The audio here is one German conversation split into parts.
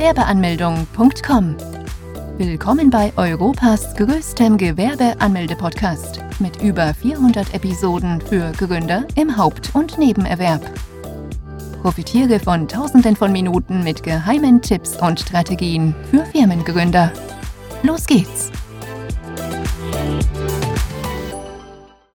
Gewerbeanmeldung.com. Willkommen bei Europas größtem Gewerbeanmelde-Podcast mit über 400 Episoden für Gründer im Haupt- und Nebenerwerb. Profitiere von Tausenden von Minuten mit geheimen Tipps und Strategien für Firmengründer. Los geht's!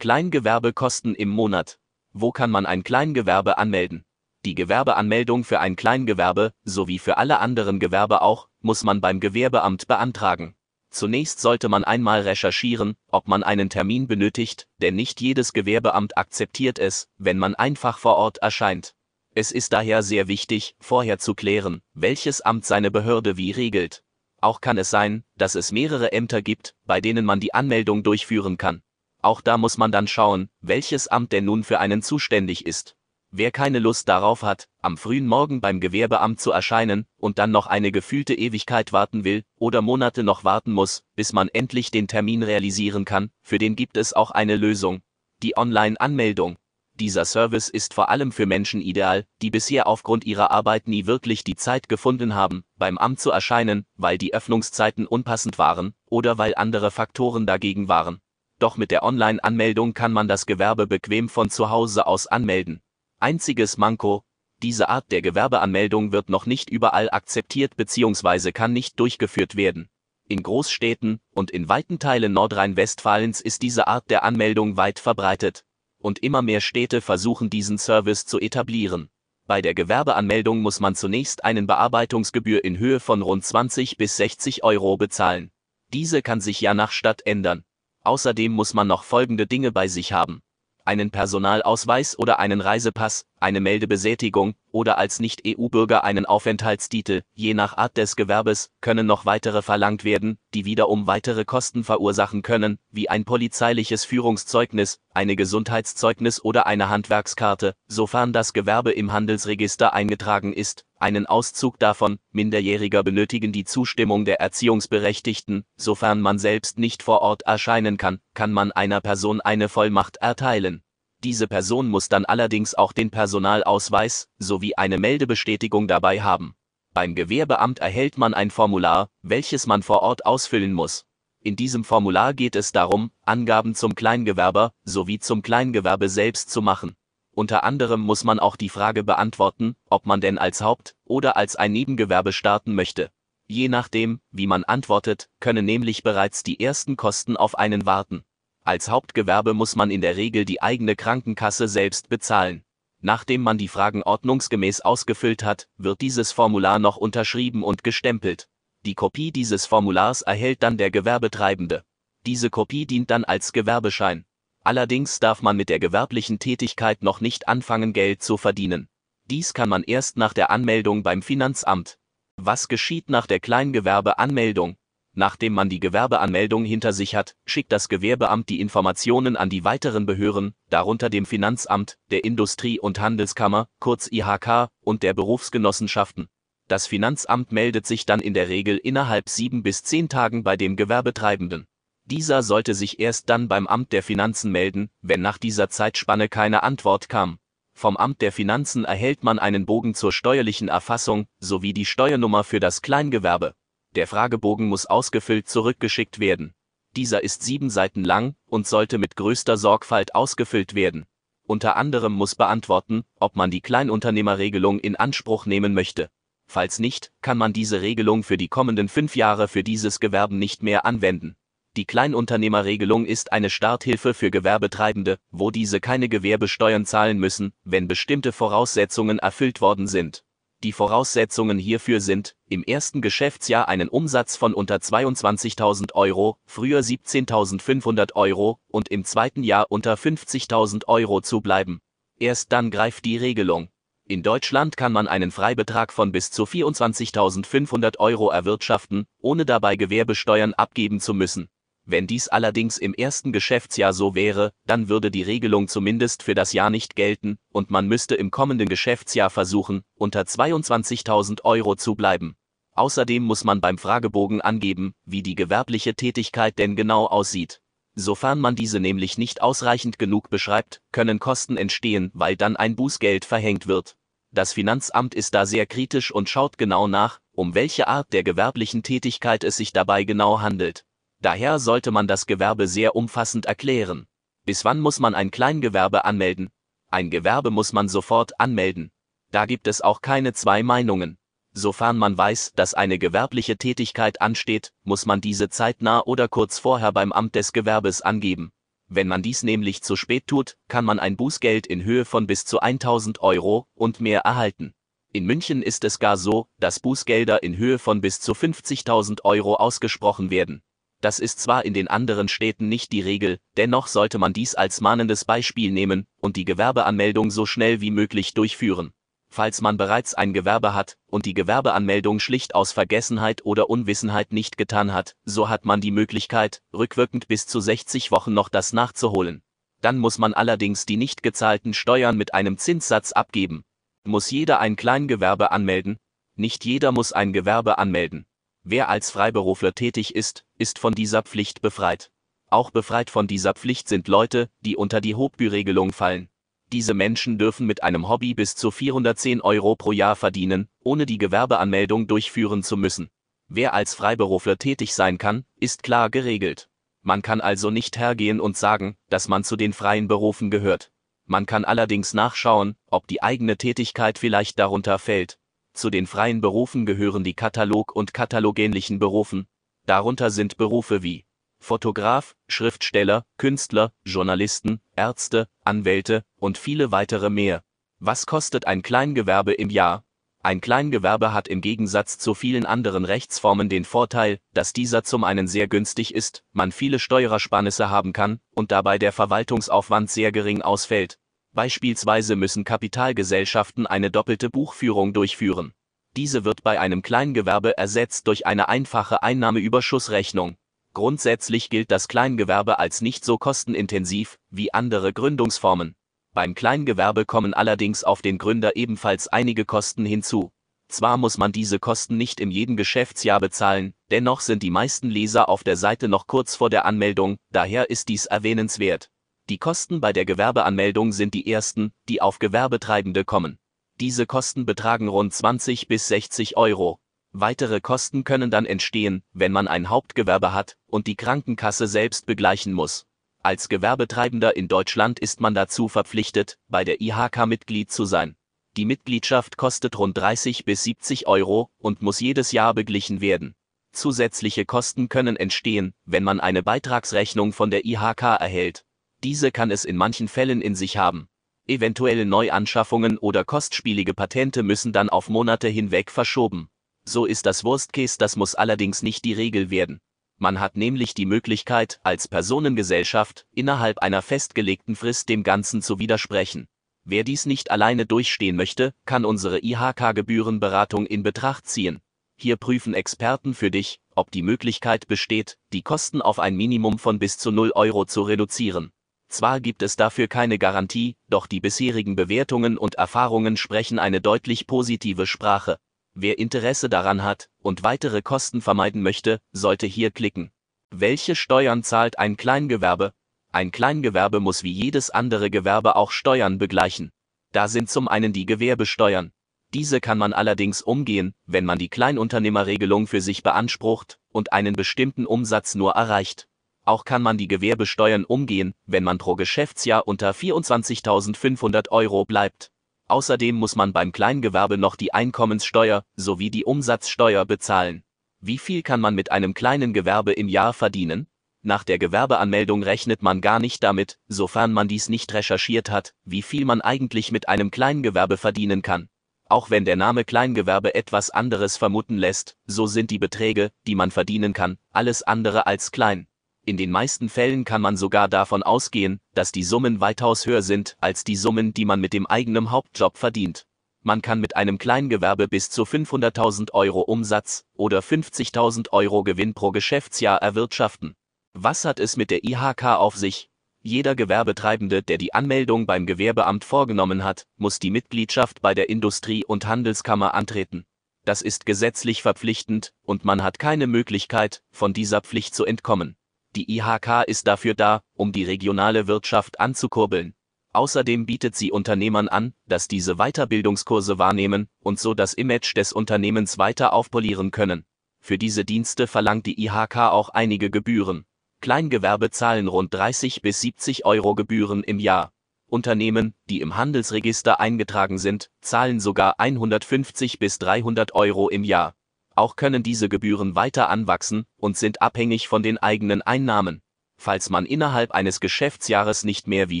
Kleingewerbekosten im Monat. Wo kann man ein Kleingewerbe anmelden? Die Gewerbeanmeldung für ein Kleingewerbe, sowie für alle anderen Gewerbe auch, muss man beim Gewerbeamt beantragen. Zunächst sollte man einmal recherchieren, ob man einen Termin benötigt, denn nicht jedes Gewerbeamt akzeptiert es, wenn man einfach vor Ort erscheint. Es ist daher sehr wichtig, vorher zu klären, welches Amt seine Behörde wie regelt. Auch kann es sein, dass es mehrere Ämter gibt, bei denen man die Anmeldung durchführen kann. Auch da muss man dann schauen, welches Amt denn nun für einen zuständig ist. Wer keine Lust darauf hat, am frühen Morgen beim Gewerbeamt zu erscheinen und dann noch eine gefühlte Ewigkeit warten will oder Monate noch warten muss, bis man endlich den Termin realisieren kann, für den gibt es auch eine Lösung. Die Online-Anmeldung. Dieser Service ist vor allem für Menschen ideal, die bisher aufgrund ihrer Arbeit nie wirklich die Zeit gefunden haben, beim Amt zu erscheinen, weil die Öffnungszeiten unpassend waren oder weil andere Faktoren dagegen waren. Doch mit der Online-Anmeldung kann man das Gewerbe bequem von zu Hause aus anmelden. Einziges Manko, diese Art der Gewerbeanmeldung wird noch nicht überall akzeptiert bzw. kann nicht durchgeführt werden. In Großstädten und in weiten Teilen Nordrhein-Westfalens ist diese Art der Anmeldung weit verbreitet. Und immer mehr Städte versuchen diesen Service zu etablieren. Bei der Gewerbeanmeldung muss man zunächst einen Bearbeitungsgebühr in Höhe von rund 20 bis 60 Euro bezahlen. Diese kann sich ja nach Stadt ändern. Außerdem muss man noch folgende Dinge bei sich haben einen Personalausweis oder einen Reisepass, eine Meldebesätigung oder als Nicht-EU-Bürger einen Aufenthaltstitel, je nach Art des Gewerbes, können noch weitere verlangt werden, die wiederum weitere Kosten verursachen können, wie ein polizeiliches Führungszeugnis, eine Gesundheitszeugnis oder eine Handwerkskarte, sofern das Gewerbe im Handelsregister eingetragen ist, einen Auszug davon, Minderjähriger benötigen die Zustimmung der Erziehungsberechtigten, sofern man selbst nicht vor Ort erscheinen kann, kann man einer Person eine Vollmacht erteilen. Diese Person muss dann allerdings auch den Personalausweis sowie eine Meldebestätigung dabei haben. Beim Gewerbeamt erhält man ein Formular, welches man vor Ort ausfüllen muss. In diesem Formular geht es darum, Angaben zum Kleingewerber sowie zum Kleingewerbe selbst zu machen. Unter anderem muss man auch die Frage beantworten, ob man denn als Haupt- oder als ein Nebengewerbe starten möchte. Je nachdem, wie man antwortet, können nämlich bereits die ersten Kosten auf einen warten. Als Hauptgewerbe muss man in der Regel die eigene Krankenkasse selbst bezahlen. Nachdem man die Fragen ordnungsgemäß ausgefüllt hat, wird dieses Formular noch unterschrieben und gestempelt. Die Kopie dieses Formulars erhält dann der Gewerbetreibende. Diese Kopie dient dann als Gewerbeschein. Allerdings darf man mit der gewerblichen Tätigkeit noch nicht anfangen, Geld zu verdienen. Dies kann man erst nach der Anmeldung beim Finanzamt. Was geschieht nach der Kleingewerbeanmeldung? Nachdem man die Gewerbeanmeldung hinter sich hat, schickt das Gewerbeamt die Informationen an die weiteren Behörden, darunter dem Finanzamt, der Industrie- und Handelskammer, kurz IHK, und der Berufsgenossenschaften. Das Finanzamt meldet sich dann in der Regel innerhalb sieben bis zehn Tagen bei dem Gewerbetreibenden. Dieser sollte sich erst dann beim Amt der Finanzen melden, wenn nach dieser Zeitspanne keine Antwort kam. Vom Amt der Finanzen erhält man einen Bogen zur steuerlichen Erfassung sowie die Steuernummer für das Kleingewerbe. Der Fragebogen muss ausgefüllt zurückgeschickt werden. Dieser ist sieben Seiten lang und sollte mit größter Sorgfalt ausgefüllt werden. Unter anderem muss beantworten, ob man die Kleinunternehmerregelung in Anspruch nehmen möchte. Falls nicht, kann man diese Regelung für die kommenden fünf Jahre für dieses Gewerben nicht mehr anwenden. Die Kleinunternehmerregelung ist eine Starthilfe für Gewerbetreibende, wo diese keine Gewerbesteuern zahlen müssen, wenn bestimmte Voraussetzungen erfüllt worden sind. Die Voraussetzungen hierfür sind, im ersten Geschäftsjahr einen Umsatz von unter 22.000 Euro, früher 17.500 Euro, und im zweiten Jahr unter 50.000 Euro zu bleiben. Erst dann greift die Regelung. In Deutschland kann man einen Freibetrag von bis zu 24.500 Euro erwirtschaften, ohne dabei Gewerbesteuern abgeben zu müssen. Wenn dies allerdings im ersten Geschäftsjahr so wäre, dann würde die Regelung zumindest für das Jahr nicht gelten, und man müsste im kommenden Geschäftsjahr versuchen, unter 22.000 Euro zu bleiben. Außerdem muss man beim Fragebogen angeben, wie die gewerbliche Tätigkeit denn genau aussieht. Sofern man diese nämlich nicht ausreichend genug beschreibt, können Kosten entstehen, weil dann ein Bußgeld verhängt wird. Das Finanzamt ist da sehr kritisch und schaut genau nach, um welche Art der gewerblichen Tätigkeit es sich dabei genau handelt. Daher sollte man das Gewerbe sehr umfassend erklären. Bis wann muss man ein Kleingewerbe anmelden? Ein Gewerbe muss man sofort anmelden. Da gibt es auch keine zwei Meinungen. Sofern man weiß, dass eine gewerbliche Tätigkeit ansteht, muss man diese zeitnah oder kurz vorher beim Amt des Gewerbes angeben. Wenn man dies nämlich zu spät tut, kann man ein Bußgeld in Höhe von bis zu 1000 Euro und mehr erhalten. In München ist es gar so, dass Bußgelder in Höhe von bis zu 50.000 Euro ausgesprochen werden. Das ist zwar in den anderen Städten nicht die Regel, dennoch sollte man dies als mahnendes Beispiel nehmen und die Gewerbeanmeldung so schnell wie möglich durchführen. Falls man bereits ein Gewerbe hat und die Gewerbeanmeldung schlicht aus Vergessenheit oder Unwissenheit nicht getan hat, so hat man die Möglichkeit, rückwirkend bis zu 60 Wochen noch das nachzuholen. Dann muss man allerdings die nicht gezahlten Steuern mit einem Zinssatz abgeben. Muss jeder ein Kleingewerbe anmelden? Nicht jeder muss ein Gewerbe anmelden. Wer als Freiberufler tätig ist, ist von dieser Pflicht befreit. Auch befreit von dieser Pflicht sind Leute, die unter die Hobby-Regelung fallen. Diese Menschen dürfen mit einem Hobby bis zu 410 Euro pro Jahr verdienen, ohne die Gewerbeanmeldung durchführen zu müssen. Wer als Freiberufler tätig sein kann, ist klar geregelt. Man kann also nicht hergehen und sagen, dass man zu den freien Berufen gehört. Man kann allerdings nachschauen, ob die eigene Tätigkeit vielleicht darunter fällt. Zu den freien Berufen gehören die Katalog- und katalogähnlichen Berufen. Darunter sind Berufe wie Fotograf, Schriftsteller, Künstler, Journalisten, Ärzte, Anwälte und viele weitere mehr. Was kostet ein Kleingewerbe im Jahr? Ein Kleingewerbe hat im Gegensatz zu vielen anderen Rechtsformen den Vorteil, dass dieser zum einen sehr günstig ist, man viele Steuerersparnisse haben kann und dabei der Verwaltungsaufwand sehr gering ausfällt. Beispielsweise müssen Kapitalgesellschaften eine doppelte Buchführung durchführen. Diese wird bei einem Kleingewerbe ersetzt durch eine einfache Einnahmeüberschussrechnung. Grundsätzlich gilt das Kleingewerbe als nicht so kostenintensiv wie andere Gründungsformen. Beim Kleingewerbe kommen allerdings auf den Gründer ebenfalls einige Kosten hinzu. Zwar muss man diese Kosten nicht im jeden Geschäftsjahr bezahlen, dennoch sind die meisten Leser auf der Seite noch kurz vor der Anmeldung, daher ist dies erwähnenswert. Die Kosten bei der Gewerbeanmeldung sind die ersten, die auf Gewerbetreibende kommen. Diese Kosten betragen rund 20 bis 60 Euro. Weitere Kosten können dann entstehen, wenn man ein Hauptgewerbe hat und die Krankenkasse selbst begleichen muss. Als Gewerbetreibender in Deutschland ist man dazu verpflichtet, bei der IHK Mitglied zu sein. Die Mitgliedschaft kostet rund 30 bis 70 Euro und muss jedes Jahr beglichen werden. Zusätzliche Kosten können entstehen, wenn man eine Beitragsrechnung von der IHK erhält. Diese kann es in manchen Fällen in sich haben. Eventuelle Neuanschaffungen oder kostspielige Patente müssen dann auf Monate hinweg verschoben. So ist das Worst Case, das muss allerdings nicht die Regel werden. Man hat nämlich die Möglichkeit, als Personengesellschaft innerhalb einer festgelegten Frist dem Ganzen zu widersprechen. Wer dies nicht alleine durchstehen möchte, kann unsere IHK-Gebührenberatung in Betracht ziehen. Hier prüfen Experten für dich, ob die Möglichkeit besteht, die Kosten auf ein Minimum von bis zu 0 Euro zu reduzieren. Zwar gibt es dafür keine Garantie, doch die bisherigen Bewertungen und Erfahrungen sprechen eine deutlich positive Sprache. Wer Interesse daran hat und weitere Kosten vermeiden möchte, sollte hier klicken. Welche Steuern zahlt ein Kleingewerbe? Ein Kleingewerbe muss wie jedes andere Gewerbe auch Steuern begleichen. Da sind zum einen die Gewerbesteuern. Diese kann man allerdings umgehen, wenn man die Kleinunternehmerregelung für sich beansprucht und einen bestimmten Umsatz nur erreicht. Auch kann man die Gewerbesteuern umgehen, wenn man pro Geschäftsjahr unter 24.500 Euro bleibt. Außerdem muss man beim Kleingewerbe noch die Einkommenssteuer sowie die Umsatzsteuer bezahlen. Wie viel kann man mit einem kleinen Gewerbe im Jahr verdienen? Nach der Gewerbeanmeldung rechnet man gar nicht damit, sofern man dies nicht recherchiert hat, wie viel man eigentlich mit einem Kleingewerbe verdienen kann. Auch wenn der Name Kleingewerbe etwas anderes vermuten lässt, so sind die Beträge, die man verdienen kann, alles andere als klein. In den meisten Fällen kann man sogar davon ausgehen, dass die Summen weitaus höher sind als die Summen, die man mit dem eigenen Hauptjob verdient. Man kann mit einem Kleingewerbe bis zu 500.000 Euro Umsatz oder 50.000 Euro Gewinn pro Geschäftsjahr erwirtschaften. Was hat es mit der IHK auf sich? Jeder Gewerbetreibende, der die Anmeldung beim Gewerbeamt vorgenommen hat, muss die Mitgliedschaft bei der Industrie- und Handelskammer antreten. Das ist gesetzlich verpflichtend und man hat keine Möglichkeit, von dieser Pflicht zu entkommen. Die IHK ist dafür da, um die regionale Wirtschaft anzukurbeln. Außerdem bietet sie Unternehmern an, dass diese Weiterbildungskurse wahrnehmen und so das Image des Unternehmens weiter aufpolieren können. Für diese Dienste verlangt die IHK auch einige Gebühren. Kleingewerbe zahlen rund 30 bis 70 Euro Gebühren im Jahr. Unternehmen, die im Handelsregister eingetragen sind, zahlen sogar 150 bis 300 Euro im Jahr. Auch können diese Gebühren weiter anwachsen und sind abhängig von den eigenen Einnahmen. Falls man innerhalb eines Geschäftsjahres nicht mehr wie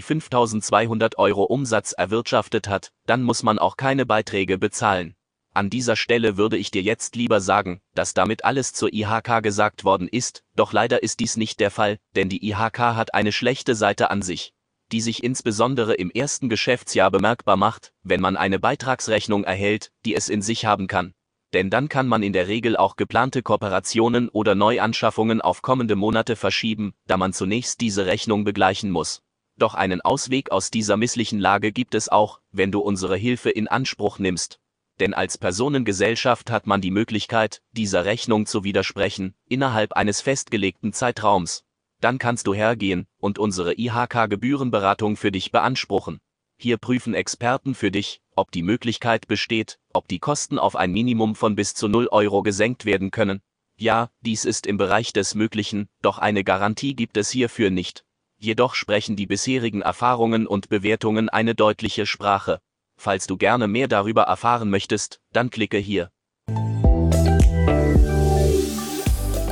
5200 Euro Umsatz erwirtschaftet hat, dann muss man auch keine Beiträge bezahlen. An dieser Stelle würde ich dir jetzt lieber sagen, dass damit alles zur IHK gesagt worden ist, doch leider ist dies nicht der Fall, denn die IHK hat eine schlechte Seite an sich, die sich insbesondere im ersten Geschäftsjahr bemerkbar macht, wenn man eine Beitragsrechnung erhält, die es in sich haben kann denn dann kann man in der Regel auch geplante Kooperationen oder Neuanschaffungen auf kommende Monate verschieben, da man zunächst diese Rechnung begleichen muss. Doch einen Ausweg aus dieser misslichen Lage gibt es auch, wenn du unsere Hilfe in Anspruch nimmst. Denn als Personengesellschaft hat man die Möglichkeit, dieser Rechnung zu widersprechen, innerhalb eines festgelegten Zeitraums. Dann kannst du hergehen und unsere IHK-Gebührenberatung für dich beanspruchen. Hier prüfen Experten für dich, ob die Möglichkeit besteht, ob die Kosten auf ein Minimum von bis zu 0 Euro gesenkt werden können. Ja, dies ist im Bereich des Möglichen, doch eine Garantie gibt es hierfür nicht. Jedoch sprechen die bisherigen Erfahrungen und Bewertungen eine deutliche Sprache. Falls du gerne mehr darüber erfahren möchtest, dann klicke hier.